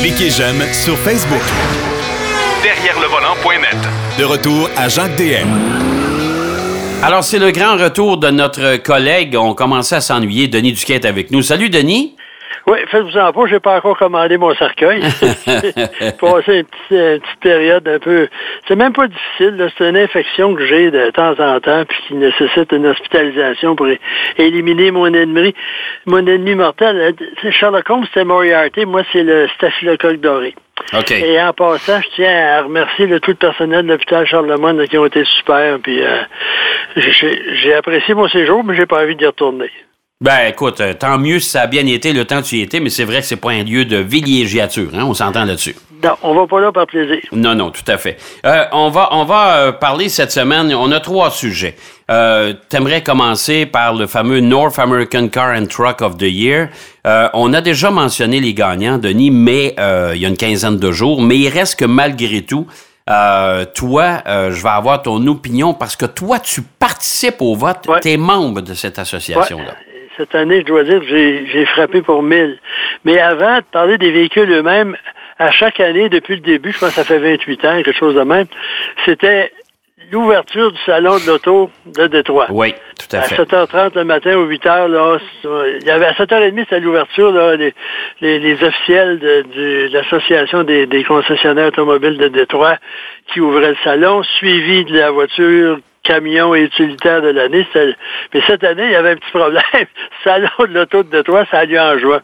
Cliquez j'aime sur Facebook. Derrière le volant.net. De retour à Jacques DM. Alors, c'est le grand retour de notre collègue. On commençait à s'ennuyer. Denis Duquette avec nous. Salut, Denis. Oui, faites-vous-en pas, j'ai pas encore commandé mon cercueil. Passé une petite, une petite période un peu... C'est même pas difficile, c'est une infection que j'ai de temps en temps, puis qui nécessite une hospitalisation pour éliminer mon ennemi, mon ennemi mortel. Euh, c'est Sherlock Holmes, c'était Moriarty, moi c'est le staphylocoque doré. OK. Et en passant, je tiens à remercier le tout le personnel de l'hôpital Charlemagne qui ont été super, puis euh, j'ai j'ai apprécié mon séjour, mais j'ai pas envie d'y retourner. Ben, écoute, euh, tant mieux si ça a bien été le temps que tu y étais, mais c'est vrai que c'est pas un lieu de villégiature, hein? On s'entend là-dessus. Non, on va pas là par plaisir. Non, non, tout à fait. Euh, on va, on va euh, parler cette semaine. On a trois sujets. Euh, T'aimerais commencer par le fameux North American Car and Truck of the Year. Euh, on a déjà mentionné les gagnants, Denis, mais euh, il y a une quinzaine de jours. Mais il reste que malgré tout, euh, toi, euh, je vais avoir ton opinion parce que toi, tu participes au vote. Ouais. Tu es membre de cette association-là. Cette année, je dois dire que j'ai frappé pour 1000. Mais avant de parler des véhicules eux-mêmes, à chaque année, depuis le début, je pense que ça fait 28 ans, quelque chose de même, c'était l'ouverture du salon de l'auto de Détroit. Oui, tout à À fait. 7h30 le matin ou 8h, là, il y avait à 7h30, c'était l'ouverture, là, les, les, les officiels de, de l'Association des, des concessionnaires automobiles de Détroit qui ouvraient le salon, suivi de la voiture camion et utilitaire de l'année. Mais cette année, il y avait un petit problème. salon de l'auto de Détroit, ça a lieu en juin.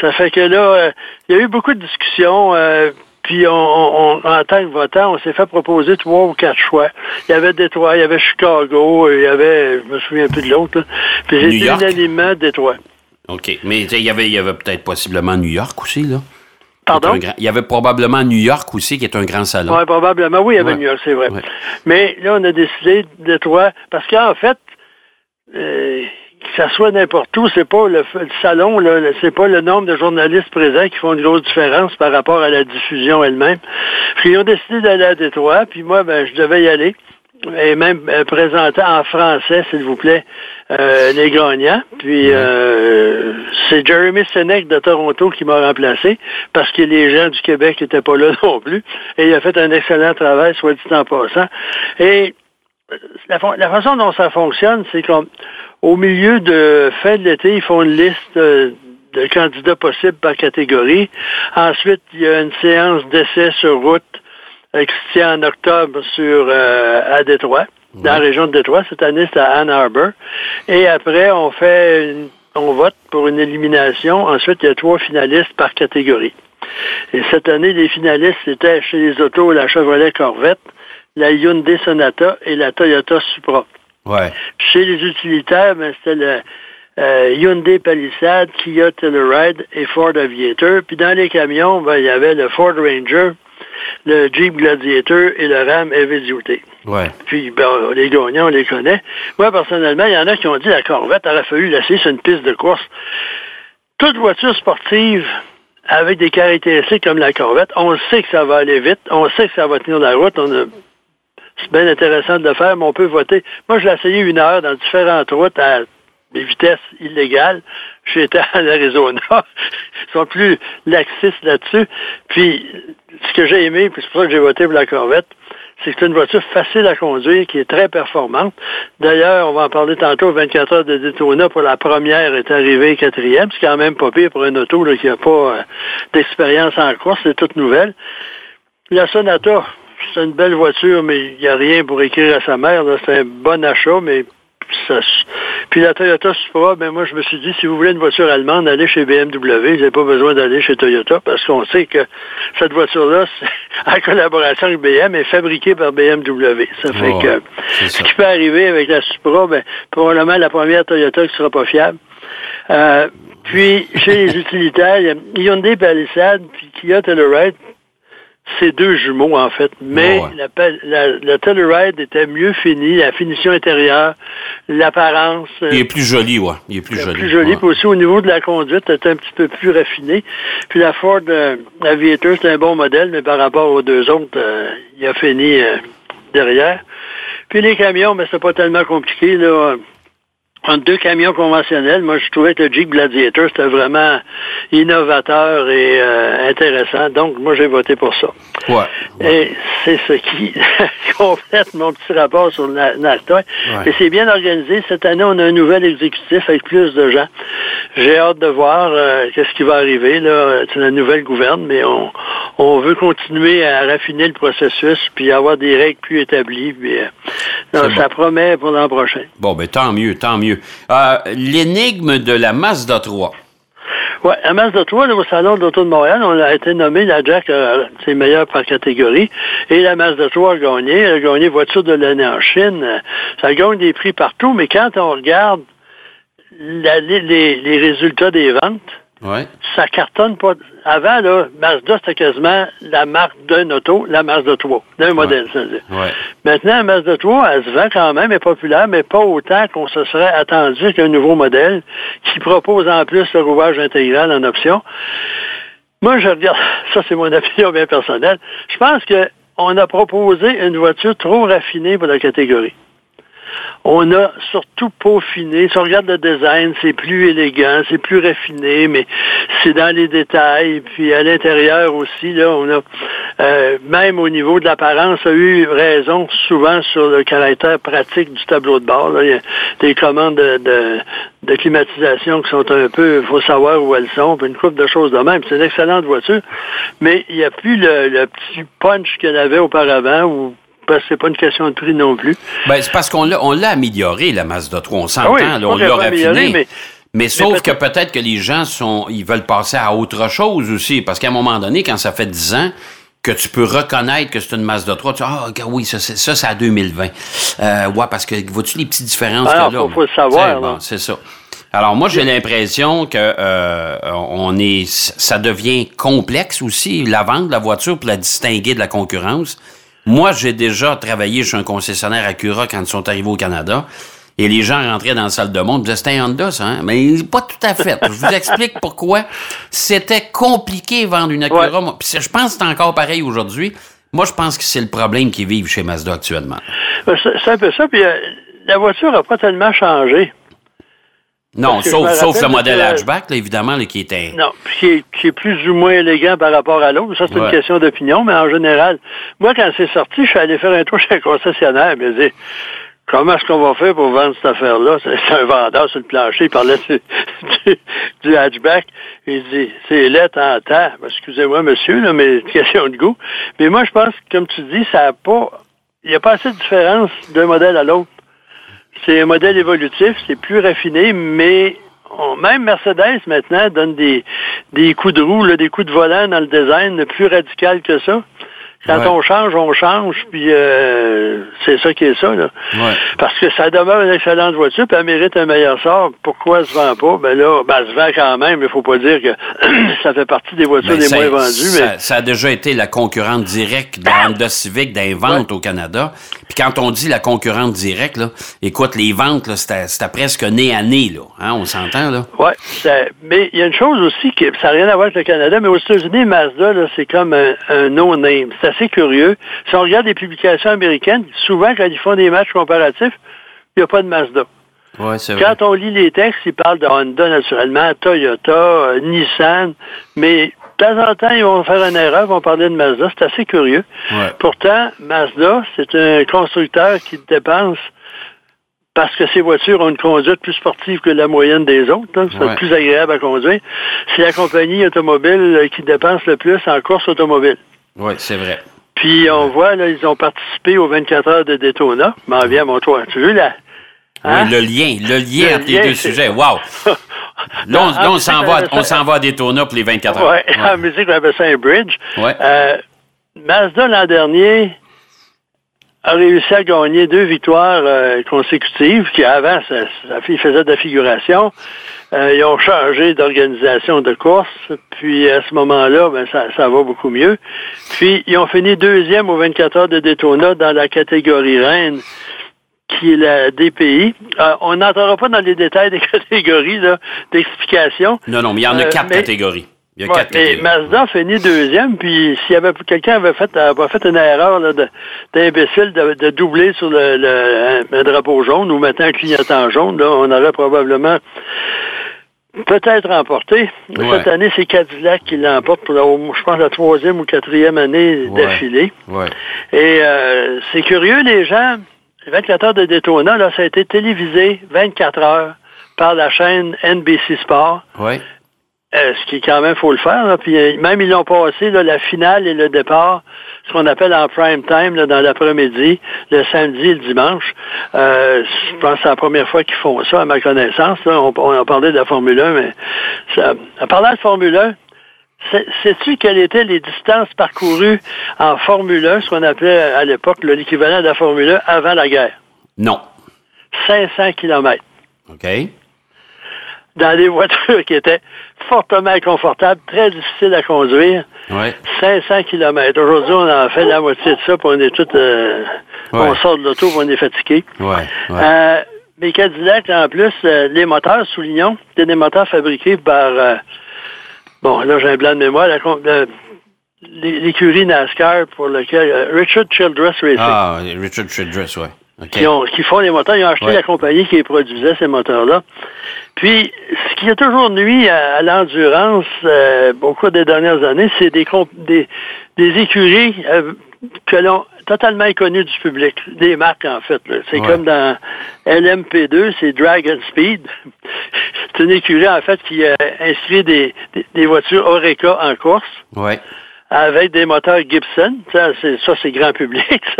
Ça fait que là, euh, il y a eu beaucoup de discussions. euh, puis on, on- en tant que votant, on s'est fait proposer trois ou quatre choix. Il y avait Détroit, il y avait Chicago, il y avait, je me souviens plus de l'autre. Puis j'ai New été York. unanimement Détroit. OK. Mais tu sais, il y avait, il y avait peut-être possiblement New York aussi, là. Pardon? Grand- Il y avait probablement New York aussi, qui est un grand salon. Oui, probablement. Oui, il y avait Ouais. New York, c'est vrai. Ouais. Mais là, on a décidé Détroit, parce qu'en fait, euh, que ça soit n'importe où, c'est pas le, le salon, c'est pas le nombre de journalistes présents qui font une grosse différence par rapport à la diffusion elle-même. Puis ils ont décidé d'aller à Détroit, puis moi, ben, je devais y aller. Et même euh, présenter en français, s'il vous plaît, euh, les gagnants. Puis euh, c'est Jeremy Senec de Toronto qui m'a remplacé parce que les gens du Québec n'étaient pas là non plus. Et il a fait un excellent travail, soit dit en passant. Et la, fa- la façon dont ça fonctionne, c'est qu'au milieu de fin de l'été, ils font une liste euh, de candidats possibles par catégorie. Ensuite, il y a une séance d'essai sur route euh, qui se tient en octobre sur euh, à Détroit, dans la région de Détroit. Cette année, c'est à Ann Arbor. Et après, on fait une- on vote pour une élimination. Ensuite, il y a trois finalistes par catégorie. Et cette année, les finalistes, c'était chez les autos la Chevrolet Corvette, la Hyundai Sonata et la Toyota Supra. Ouais. Chez les utilitaires, ben, c'était le euh, Hyundai Palisade, Kia Telluride et Ford Aviator. Puis dans les camions, ben, il y avait le Ford Ranger, le Jeep Gladiator et le Ram Heavy Duty. Ouais. Puis ben, les gagnants, on les connaît. Moi, personnellement, il y en a qui ont dit la Corvette aurait fallu laisser sur une piste de course. Toute voiture sportive avec des caractéristiques comme la Corvette, on sait que ça va aller vite, on sait que ça va tenir la route, on a c'est bien intéressant de le faire, mais on peut voter. Moi, je l'ai essayé une heure dans différentes routes à des vitesses illégales. J'étais en Arizona. Ils sont plus laxistes là-dessus. Puis, ce que j'ai aimé, puis c'est pour ça que j'ai voté pour la Corvette, c'est que c'est une voiture facile à conduire, qui est très performante. D'ailleurs, on va en parler tantôt, 24 heures de Daytona pour la première est arrivée quatrième. C'est quand même pas pire pour un auto là, qui n'a pas euh, d'expérience en course, c'est toute nouvelle. La Sonata, c'est une belle voiture, mais il n'y a rien pour écrire à sa mère. C'est un bon achat, mais Puis la Toyota Supra, ben moi je me suis dit, si vous voulez une voiture allemande, allez chez BMW. Vous n'avez pas besoin d'aller chez Toyota parce qu'on sait que cette voiture-là, en collaboration avec BM, est fabriquée par BMW. Ça fait Oh, que ce ça. qui peut arriver avec la Supra, ben, probablement la première Toyota qui sera pas fiable. Euh, puis, chez les utilitaires, il y a Hyundai Palisade puis Kia Telluride. C'est deux jumeaux, en fait. Mais Oh, ouais. la, Pal- la, la Telluride était mieux finie, la finition intérieure, l'apparence. euh, Il est plus joli, ouais. Il est plus joli. plus joli. Ouais. Puis aussi, au niveau de la conduite, c'était un petit peu plus raffiné. Puis la Ford euh, Aviator, c'est un bon modèle, mais par rapport aux deux autres, euh, il a fini euh, derrière. Puis les camions, mais c'est pas tellement compliqué. Là. Entre deux camions conventionnels. Moi, je trouvais que le Jeep Gladiator, c'était vraiment innovateur et euh, intéressant. Donc, moi, j'ai voté pour ça. Ouais. Et c'est ce qui complète mon petit rapport sur le. Et c'est bien organisé. Cette année, on a un nouvel exécutif avec plus de gens. J'ai hâte de voir euh, qu'est-ce qui va arriver. Là. C'est la nouvelle gouverne, mais on, on veut continuer à raffiner le processus puis avoir des règles plus établies. Puis, euh, non, ça promet pour l'an prochain. Bon, ben tant mieux, tant mieux. Euh, L'énigme de la Mazda 3. Oui, Mazda 3, là, au Salon de l'Auto de Montréal, on a été nommé la Jack, euh, c'est meilleur par catégorie. Et la Mazda 3 a gagné. Elle a gagné voiture de l'année en Chine. Ça gagne des prix partout, mais quand on regarde les, les résultats des ventes, Ouais. ça cartonne pas. Avant, là, Mazda, c'était quasiment la marque d'un auto, la Mazda 3, d'un modèle, ça veut dire. Ouais. Maintenant, la Mazda 3, elle se vend quand même, elle est populaire, mais pas autant qu'on se serait attendu qu'un nouveau modèle qui propose en plus le rouvage intégral en option. Moi, je regarde, ça c'est mon opinion bien personnelle, je pense que on a proposé une voiture trop raffinée pour la catégorie. On a surtout peaufiné. Si on regarde le design, c'est plus élégant, c'est plus raffiné, mais c'est dans les détails. Puis à l'intérieur aussi, là, on a euh, même au niveau de l'apparence, a eu raison souvent sur le caractère pratique du tableau de bord. Il y a des commandes de, climatisation qui sont un peu, faut savoir où elles sont, puis une couple de choses de même. C'est une excellente voiture, mais il n'y a plus le, le petit punch qu'elle avait auparavant ou parce que c'est pas une question de prix non plus. Ben, c'est parce qu'on l'a, on l'a amélioré, la Mazda 3. On s'entend, Ah oui, là, on l'a raffiné. Mais, mais- sauf que peut-être- que les gens sont, ils veulent passer à autre chose aussi. Parce qu'à un moment donné, quand ça fait 10 ans, que tu peux reconnaître que c'est une Mazda 3, tu dis, ah, oui, ça, c'est, ça, c'est à 2020. Euh, ouais, parce que, vois-tu les petites différences Alors, qu'il y a là? faut- faut le savoir, bon, c'est ça. Alors, moi, j'ai l'impression que euh, on est, ça devient complexe aussi, la vente de la voiture pour la distinguer de la concurrence. Moi, j'ai déjà travaillé chez un concessionnaire Acura quand ils sont arrivés au Canada. Et les gens rentraient dans la salle de monde, disaient, c'était un Honda, ça, hein? Mais pas tout à fait. Je vous explique pourquoi. C'était compliqué vendre une Acura. Ouais. Je pense que c'est encore pareil aujourd'hui. Moi, je pense que c'est le problème qu'ils vivent chez Mazda actuellement. C'est c'est un peu ça, puis euh, la voiture n'a pas tellement changé. Non, sauf, sauf le modèle que- hatchback, là, évidemment, là, qui était... Non, puis qui est, qui est plus ou moins élégant par rapport à l'autre. Ça, c'est Ouais. une question d'opinion, mais en général, moi, quand c'est sorti, je suis allé faire un tour chez un concessionnaire, mais je dis, comment est-ce qu'on va faire pour vendre cette affaire-là? C'est un vendeur sur le plancher, il parlait du, du, du hatchback. Il dit, c'est laid en temps. Excusez-moi, monsieur, là, mais c'est une question de goût. Mais moi, je pense que, comme tu dis, ça a pas, il n'y a pas assez de différence d'un modèle à l'autre. C'est un modèle évolutif, c'est plus raffiné, mais même Mercedes maintenant donne des, des coups de roue, là, des coups de volant dans le design plus radical que ça. Quand Ouais. on change, on change, puis euh, c'est ça qui est ça. Là. Ouais. Parce que ça demeure une excellente voiture, puis elle mérite un meilleur sort. Pourquoi elle se vend pas? Ben là, ben, elle se vend quand même, il faut pas dire que ça fait partie des voitures Ben, les ça- moins vendues. Ça, mais ça a déjà été la concurrente directe de la Honda Civic des ventes au Canada. Puis quand on dit la concurrente directe, là, écoute, les ventes, c'était, presque nez à nez, là. Hein, on s'entend, là? Ça- mais il y a une chose aussi qui ça n'a rien à voir avec le Canada, mais aux États-Unis, Mazda, là, c'est comme un, un no-name. C'est assez curieux. Si on regarde les publications américaines, souvent quand ils font des matchs comparatifs, il n'y a pas de Mazda. C'est vrai. Quand on lit les textes, ils parlent de Honda naturellement, Toyota, euh, Nissan, mais de temps en temps, ils vont faire une erreur, ils vont parler de Mazda. C'est assez curieux. Ouais. Pourtant, Mazda, c'est un constructeur qui dépense parce que ses voitures ont une conduite plus sportive que la moyenne des autres. là. C'est Ouais. plus agréable à conduire. C'est la compagnie automobile qui dépense le plus en course automobile. Oui, c'est vrai. Puis on voit, là, ils ont participé aux 24 heures de Daytona. M'en viens à mon toit. Tu veux, là? Hein? Oui, le lien, le lien Le entre les lien, deux c'est- sujets. Wow! Là, on, là, on s'en va, Ah, on s'en va à Daytona pour les 24 heures. Ouais, en musique, on appelle ça un bridge. Ouais. Euh, Mazda, l'an dernier, a réussi à gagner deux victoires euh, consécutives, qui avant, ça, ça fait- faisait de la figuration. Euh, ils ont changé d'organisation de course, puis à ce moment-là, ben, ça, ça va beaucoup mieux. Puis, ils ont fini deuxième aux 24 heures de Daytona dans la catégorie reine, qui est la DPI. Euh, on n'entrera pas dans les détails des catégories d'explication. Non, non, mais il y en a Euh, quatre mais- catégories. Il y a Ouais, quatre mais. Mazda finit deuxième, puis s'il y avait quelqu'un avait fait, avait fait une erreur de- d'imbécile de, de doubler sur le, le- un drapeau jaune ou mettre un clignotant jaune, là, on aurait probablement peut-être remporté. Ouais. Cette année, c'est Cadillac qui l'emporte pour la, je pense la troisième ou quatrième année Ouais. d'affilée. Ouais. Et euh, c'est curieux, les gens, 24 heures de Daytona, là, ça a été télévisé 24 heures par la chaîne NBC Sport. Euh, ce qui quand même, faut le faire. Là. Puis euh, même ils l'ont passé, là, la finale et le départ, ce qu'on appelle en prime time, là, dans l'après-midi, le samedi et le dimanche. Euh, je pense que c'est la première fois qu'ils font ça, à ma connaissance. Là. On, on a parlé de la Formule 1, mais ça, en parlant de Formule 1, sais- sais-tu quelles étaient les distances parcourues en Formule 1, ce qu'on appelait à l'époque l'équivalent de la Formule 1 avant la guerre? Non. 500 kilomètres. OK. Dans des voitures qui étaient fortement inconfortables, très difficiles à conduire. Ouais. 500 km. Aujourd'hui, on en fait la moitié de ça, puis on est tout... euh, Ouais. On sort de l'auto, puis on est fatigué. Ouais. Euh, mais Cadillac, en plus, euh, les moteurs, soulignons, c'est des moteurs fabriqués par... euh, bon, là, j'ai un blanc de mémoire. la l'é- L'écurie NASCAR pour lequel... euh, Richard Childress Racing. ah, Richard Childress, ouais. Qui, ont- qui font les moteurs. Ils ont acheté Ouais. la compagnie qui les produisait, ces moteurs-là. Puis, ce qui a toujours nuit à, à l'endurance euh, au cours des dernières années, c'est des, des, des écuries euh, que l'on totalement inconnues du public, des marques en fait. C'est Ouais. comme dans LMP2, c'est Dragon Speed. c'est une écurie en fait qui a inscrit des, des, des voitures Oreca en course Ouais. Avec des moteurs Gibson. Ça, c'est, grand public.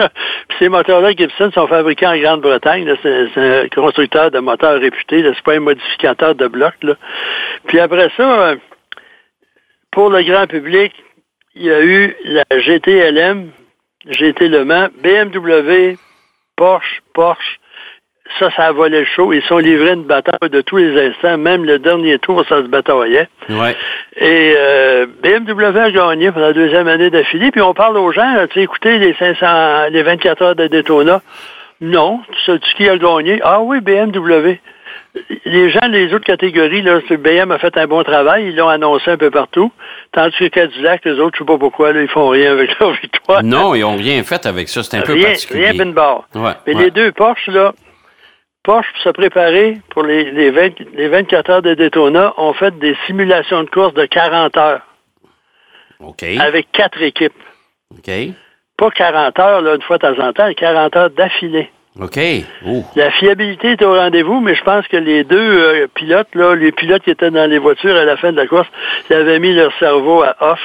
Puis ces moteurs-là, Gibson, sont fabriqués en Grande-Bretagne. C'est, un constructeur de moteurs réputé. C'est pas un modificateur de bloc. Puis après ça, pour le grand public, il y a eu la GTLM, GT Le Mans, BMW, Porsche, Porsche. Ça, ça a volé le show. Ils sont livrés une bataille de tous les instants. Même le dernier tour, ça se bataillait. Ouais. Et euh, BMW a gagné pour la deuxième année d'affilée. Puis on parle aux gens, tu sais, écoutez, les 500, les 24 heures de Daytona. Non, sais-tu qui a gagné? Ah oui, BMW. Les gens des autres catégories, là, BM a fait un bon travail, ils l'ont annoncé un peu partout. Tandis que Cadillac, les autres, je sais pas pourquoi, là, ils font rien avec leur victoire. Non, ils n'ont rien fait avec ça. C'est un peu rien, particulier. rien bin barre. Ouais, Mais ouais. les deux Porsche, là, Porsche, pour se préparer pour les, les, 20 les 24 heures de Daytona, ont fait des simulations de course de 40 heures OK. avec quatre équipes. OK. Pas 40 heures, là, une fois de temps en temps, 40 heures d'affilée. OK. Ouh. La fiabilité est au rendez-vous, mais je pense que les deux euh, pilotes, là, les pilotes qui étaient dans les voitures à la fin de la course, ils avaient mis leur cerveau à off.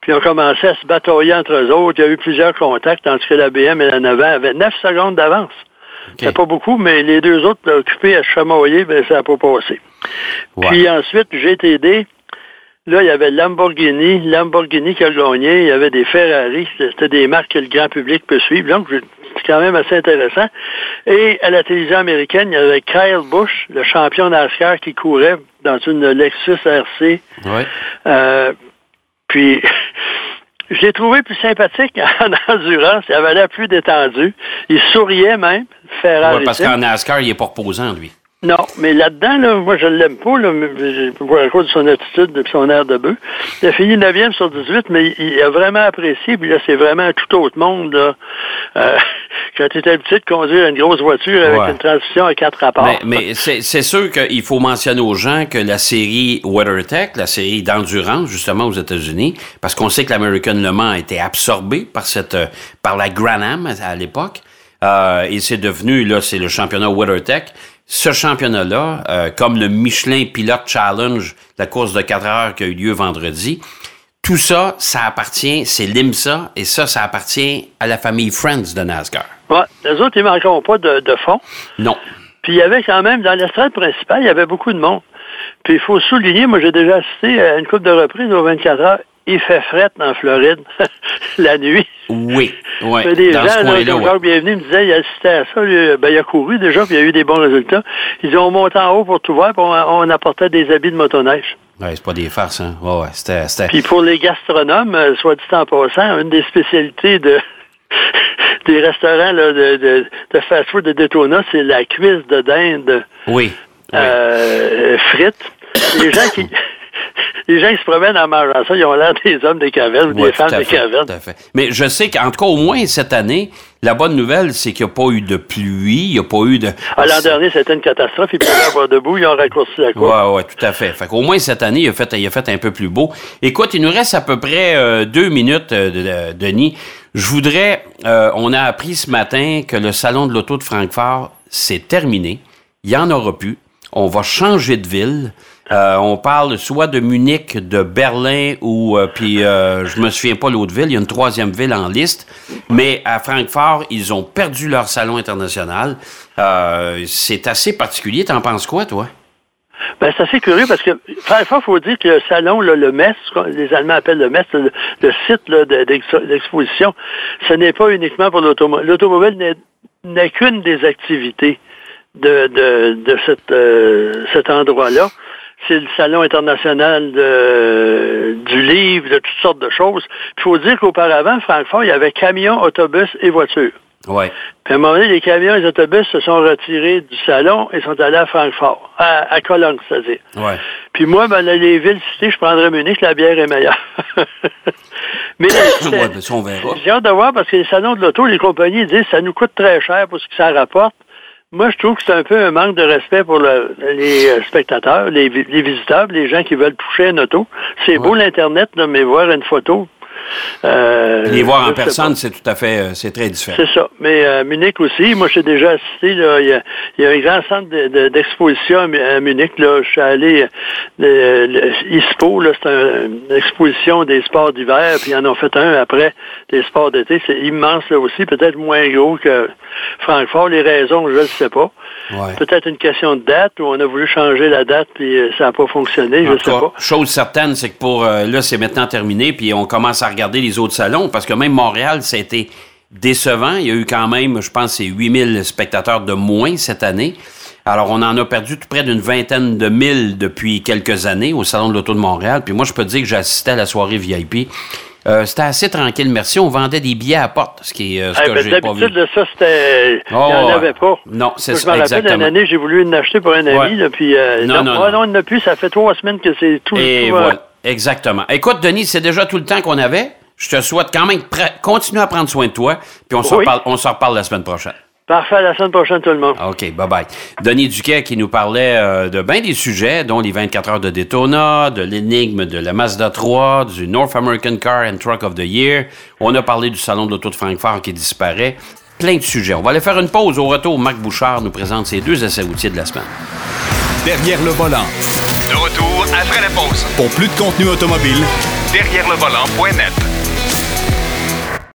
Puis ont commencé à se batailler entre eux autres. Il y a eu plusieurs contacts, tandis que la BM et la 9 avaient 9 secondes d'avance. C'est pas beaucoup, mais les deux autres occupés à se chamailler, ben, ça n'a pas passé. Puis ensuite, GTD, là, il y avait Lamborghini, Lamborghini qui a gagné, il y avait des Ferrari, c'était des marques que le grand public peut suivre, donc c'est quand même assez intéressant. Et à la télévision américaine, il y avait Kyle Busch, le champion NASCAR qui courait dans une Lexus RC. Ouais. Euh, puis, je l'ai trouvé plus sympathique en endurance. Il avait l'air plus détendu. Il souriait même, Ferrari. Ouais, parce qu'en NASCAR, il est pas reposant, lui. Non, mais là-dedans, là, moi, je l'aime pas, là, pour à cause de son attitude et de son air de bœuf. Il a fini 9e sur 18, mais il, a vraiment apprécié, puis là, c'est vraiment un tout autre monde, là. Euh, quand tu es habitué de conduire une grosse voiture avec Ouais. une transmission à quatre rapports. Mais, mais c'est sûr qu'il faut mentionner aux gens que la série WeatherTech, la série d'endurance, justement, aux États-Unis, parce qu'on sait que l'American Le Mans a été absorbé par cette, euh, par la Gran-Am à, à l'époque, euh, et c'est devenu, là, c'est le championnat WeatherTech. Ce championnat-là, euh, comme le Michelin Pilot Challenge, la course de 4 heures qui a eu lieu vendredi, tout ça, ça appartient, c'est l'IMSA, et ça, ça appartient à la famille Friends de NASCAR. Ouais, les autres, ils ne manqueront pas de, de fond. Non. Puis il y avait quand même, dans l'estrade principale, il y avait beaucoup de monde. Puis il faut souligner, moi j'ai déjà assisté à une couple de reprises aux 24 heures. Il fait fret en Floride la nuit. Oui, oui, Il y a des dans gens, ce là, ouais. Bienvenu me disait, il a assisté à ça, lui, ben, il a couru déjà, puis il a eu des bons résultats. Ils ont monté en haut pour tout voir, puis on, on apportait des habits de motoneige. Ouais, c'est pas des farces, hein. Ouais, ouais, c'était, c'était- Puis pour les gastronomes, euh, soit dit en passant, une des spécialités de des restaurants là, de, de, de fast-food de Daytona, c'est la cuisse de dinde Oui. oui. euh, frites. Les gens qui les gens qui se promènent en mangeant ça, ils ont l'air des hommes des cavernes ou des femmes des fait, cavernes. tout à fait. Mais je sais qu'en tout cas, au moins cette année, la bonne nouvelle, c'est qu'il n'y a pas eu de pluie, il n'y a pas eu de... Ah, L'an dernier, c'était une catastrophe. Ils pouvaient avoir debout, ils ont raccourci la courbe. Ouais, ouais, tout à fait. Fait qu'au moins cette année, il a fait, il a fait un peu plus beau. Écoute, il nous reste à peu près euh, deux minutes, euh, de- Denis. Je voudrais, euh, on a appris ce matin que le salon de l'auto de Francfort, c'est terminé. Il y en aura plus. On va changer de ville. Euh, on parle soit de Munich, de Berlin ou euh, puis euh, je me souviens pas l'autre ville. Il y a une troisième ville en liste, mais à Francfort, ils ont perdu leur salon international. Euh, c'est assez particulier. T'en penses quoi, toi? Ben, c'est assez curieux parce que, Francfort, faut dire que le salon, là, le qu'on- les Allemands appellent le MES, le, le site d'exposition, ce n'est pas uniquement pour l'automobile. L'automobile n'est- qu'une des activités de, de, de cet endroit-là. C'est le salon international de, du livre, de toutes sortes de choses. Il faut dire qu'auparavant, Francfort, il y avait camions, autobus et voitures. Ouais. Puis à un moment donné, les camions et les autobus se sont retirés du salon et sont allés à Francfort, à, à Cologne, c'est-à-dire. Ouais. Puis moi, ben, là, les villes citées, je prendrais Munich, la bière est meilleure. Mais c'est- Ouais, ben, verra. j'ai hâte de voir parce que les salons de l'auto, les compagnies disent ça nous coûte très cher pour ce que ça rapporte. Moi, je trouve que c'est un peu un manque de respect pour le- les euh, spectateurs, les, vi- les visiteurs, les gens qui veulent toucher une auto. C'est beau l'Internet, mais voir une photo. Euh, Les voir je en personne, c'est tout à fait, euh, c'est très différent. C'est ça. Mais euh, Munich aussi, moi j'ai déjà assisté, là, il y, a, il y a un grand centre de- de- d'exposition à Mu- à Munich. Là, je suis allé, euh, ISPO, c'est un- une exposition des sports d'hiver, puis ils en ont fait un après des sports d'été. C'est immense là aussi, peut-être moins gros que Francfort. Les raisons, je ne sais pas. Ouais. Peut-être une question de date, où on a voulu changer la date, puis euh, ça n'a pas fonctionné, je En ne tout sais pas. chose certaine, c'est que pour euh, là, c'est maintenant terminé, puis on commence à regarder les autres salons, parce que même Montréal, ça a été décevant. Il y a eu quand même, je pense, c'est 8000 spectateurs de moins cette année. Alors, on en a perdu tout près d'une vingtaine de mille depuis quelques années au Salon de l'Auto de Montréal. Puis moi, je peux te dire que j'ai assisté à la soirée VIP. Euh, c'était assez tranquille, merci. On vendait des billets à la porte, ce qui est euh, ce Eh que ben, j'ai pas vu. D'habitude, ça, c'était. il n'y Oh, en avait pas. Non, c'est ça, Je me rappelle, exactement. une année, j'ai voulu en acheter pour un ami, Ouais. là, puis. euh, Non, non, non, ah, non. il n'y en a plus. Ça fait trois semaines que c'est tout. Et tout, euh, voilà, exactement. Écoute, Denis, c'est déjà tout le temps qu'on avait. Je te souhaite quand même continuer à prendre soin de toi, puis on Oui. reparle, on s'en reparle la semaine prochaine. Parfait, à la semaine prochaine, tout le monde. OK, bye-bye. Denis Duquet qui nous parlait euh, de bien des sujets, dont les 24 heures de Daytona, de l'énigme de la Mazda 3, du North American Car and Truck of the Year. On a parlé du Salon de l'Auto de Francfort qui disparaît. Plein de sujets. On va aller faire une pause. Au retour, Marc Bouchard nous présente ses deux essais routiers de la semaine. Derrière le volant. De retour après la pause. Pour plus de contenu automobile, Derrière le volant.net.